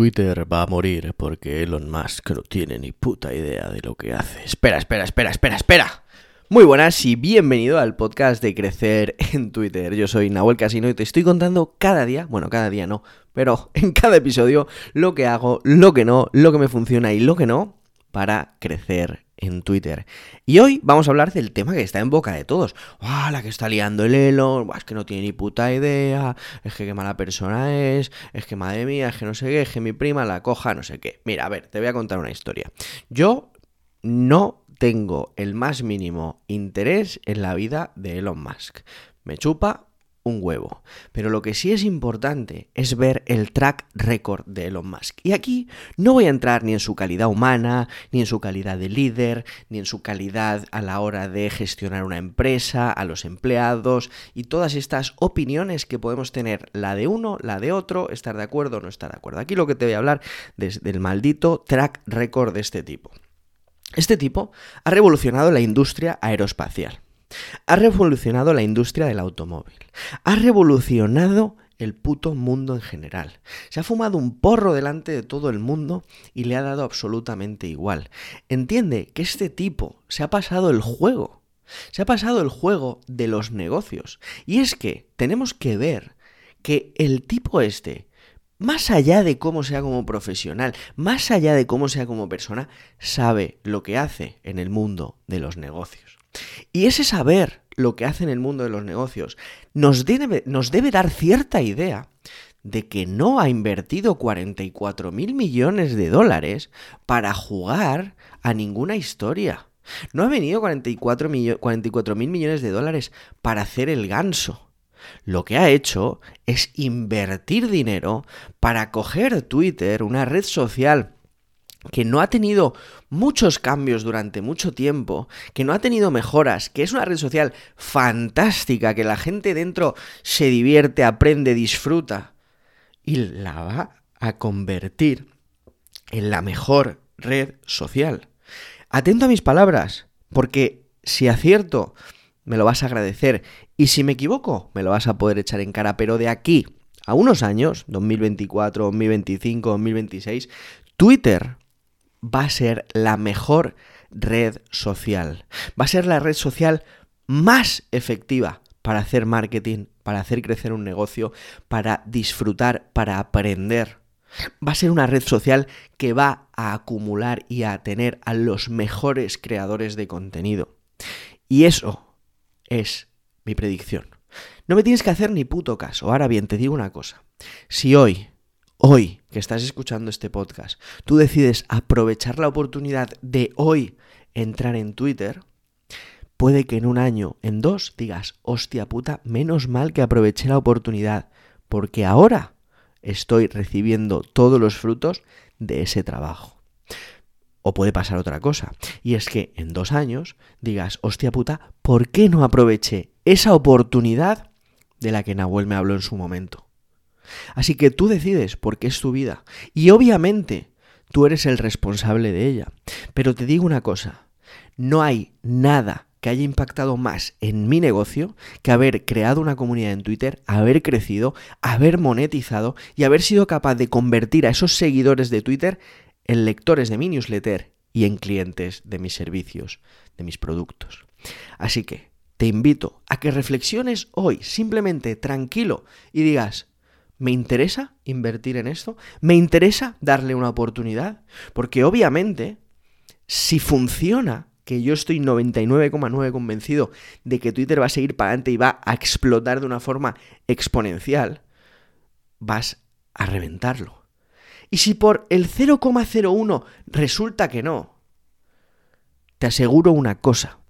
Twitter va a morir porque Elon Musk no tiene ni puta idea de lo que hace. Espera, espera, espera, espera, espera. Muy buenas y bienvenido al podcast de Crecer en Twitter. Yo soy Nahuel Casino y te estoy contando cada día, bueno, cada día no, pero en cada episodio lo que hago, lo que no, lo que me funciona y lo que no para crecer en Twitter. Y hoy vamos a hablar del tema que está en boca de todos. ¡Ah, la que está liando el Elon! Es que no tiene ni puta idea. Es que qué mala persona es. Es que madre mía, es que no sé qué. Es que mi prima la coja, no sé qué. Mira, a ver, te voy a contar una historia. Yo no tengo el más mínimo interés en la vida de Elon Musk. Me chupa un huevo. Pero lo que sí es importante es ver el track record de Elon Musk. Y aquí no voy a entrar ni en su calidad humana, ni en su calidad de líder, ni en su calidad a la hora de gestionar una empresa, a los empleados y todas estas opiniones que podemos tener, la de uno, la de otro, estar de acuerdo o no estar de acuerdo. Aquí lo que te voy a hablar es del maldito track record de este tipo. Este tipo ha revolucionado la industria aeroespacial. Ha revolucionado la industria del automóvil. Ha revolucionado el puto mundo en general. Se ha fumado un porro delante de todo el mundo y le ha dado absolutamente igual. Entiende que este tipo se ha pasado el juego. Se ha pasado el juego de los negocios. Y es que tenemos que ver que el tipo este, más allá de cómo sea como profesional, más allá de cómo sea como persona, sabe lo que hace en el mundo de los negocios. Y ese saber lo que hace en el mundo de los negocios nos debe, dar cierta idea de que no ha invertido 44 mil millones de dólares para jugar a ninguna historia. No ha venido 44 mil millones de dólares para hacer el ganso. Lo que ha hecho es invertir dinero para coger Twitter, una red social que no ha tenido muchos cambios durante mucho tiempo, que no ha tenido mejoras, que es una red social fantástica, que la gente dentro se divierte, aprende, disfruta, y la va a convertir en la mejor red social. Atento a mis palabras, porque si acierto, me lo vas a agradecer, y si me equivoco, me lo vas a poder echar en cara, pero de aquí a unos años, 2024, 2025, 2026, Twitter va a ser la mejor red social. Va a ser la red social más efectiva para hacer marketing, para hacer crecer un negocio, para disfrutar, para aprender. Va a ser una red social que va a acumular y a tener a los mejores creadores de contenido. Y eso es mi predicción. No me tienes que hacer ni puto caso. Ahora bien, te digo una cosa. Si hoy hoy que estás escuchando este podcast, tú decides aprovechar la oportunidad de hoy entrar en Twitter, puede que en un año, en dos, digas, hostia puta, menos mal que aproveché la oportunidad, porque ahora estoy recibiendo todos los frutos de ese trabajo. O puede pasar otra cosa, y es que en dos años digas, hostia puta, ¿por qué no aproveché esa oportunidad de la que Nahuel me habló en su momento? Así que tú decides porque es tu vida. Y obviamente tú eres el responsable de ella. Pero te digo una cosa, no hay nada que haya impactado más en mi negocio que haber creado una comunidad en Twitter, haber crecido, haber monetizado y haber sido capaz de convertir a esos seguidores de Twitter en lectores de mi newsletter y en clientes de mis servicios, de mis productos. Así que te invito a que reflexiones hoy simplemente tranquilo y digas, ¿Me interesa invertir en esto? ¿Me interesa darle una oportunidad? Porque obviamente, si funciona, que yo estoy 99,9 convencido de que Twitter va a seguir para adelante y va a explotar de una forma exponencial, vas a reventarlo. Y si por el 0,01 resulta que no, te aseguro una cosa,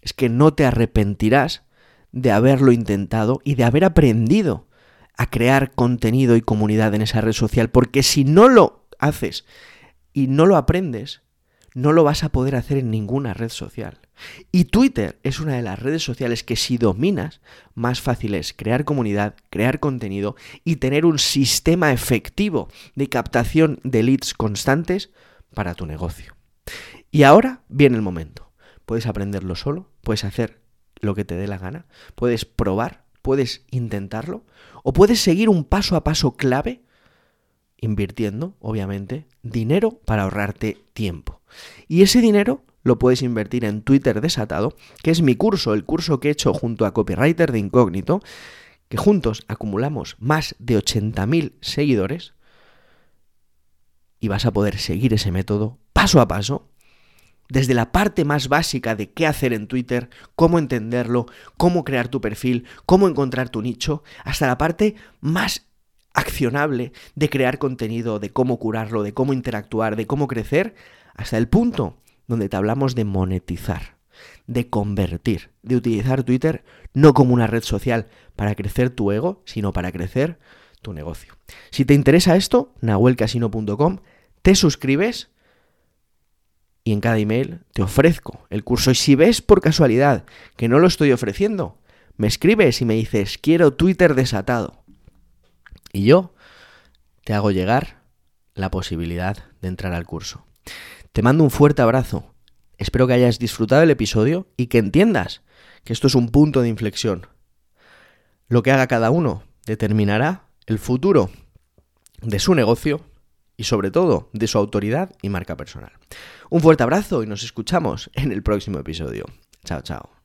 es que no te arrepentirás de haberlo intentado y de haber aprendido a crear contenido y comunidad en esa red social, porque si no lo haces y no lo aprendes, no lo vas a poder hacer en ninguna red social. Y Twitter es una de las redes sociales que si dominas, más fácil es crear comunidad, crear contenido y tener un sistema efectivo de captación de leads constantes para tu negocio. Y ahora viene el momento. Puedes aprenderlo solo, puedes hacer lo que te dé la gana, puedes probar puedes intentarlo o puedes seguir un paso a paso clave invirtiendo, obviamente, dinero para ahorrarte tiempo. Y ese dinero lo puedes invertir en Twitter Desatado, que es mi curso, el curso que he hecho junto a Copywriter de Incógnito, que juntos acumulamos más de 80.000 seguidores y vas a poder seguir ese método paso a paso, desde la parte más básica de qué hacer en Twitter, cómo entenderlo, cómo crear tu perfil, cómo encontrar tu nicho, hasta la parte más accionable de crear contenido, de cómo curarlo, de cómo interactuar, de cómo crecer, hasta el punto donde te hablamos de monetizar, de convertir, de utilizar Twitter no como una red social para crecer tu ego, sino para crecer tu negocio. Si te interesa esto, nahuelcasino.com, te suscribes y en cada email te ofrezco el curso. Y si ves por casualidad que no lo estoy ofreciendo, me escribes y me dices, quiero Twitter desatado. Y yo te hago llegar la posibilidad de entrar al curso. Te mando un fuerte abrazo. Espero que hayas disfrutado el episodio y que entiendas que esto es un punto de inflexión. Lo que haga cada uno determinará el futuro de su negocio y sobre todo de su autoridad y marca personal. Un fuerte abrazo y nos escuchamos en el próximo episodio. Chao, chao.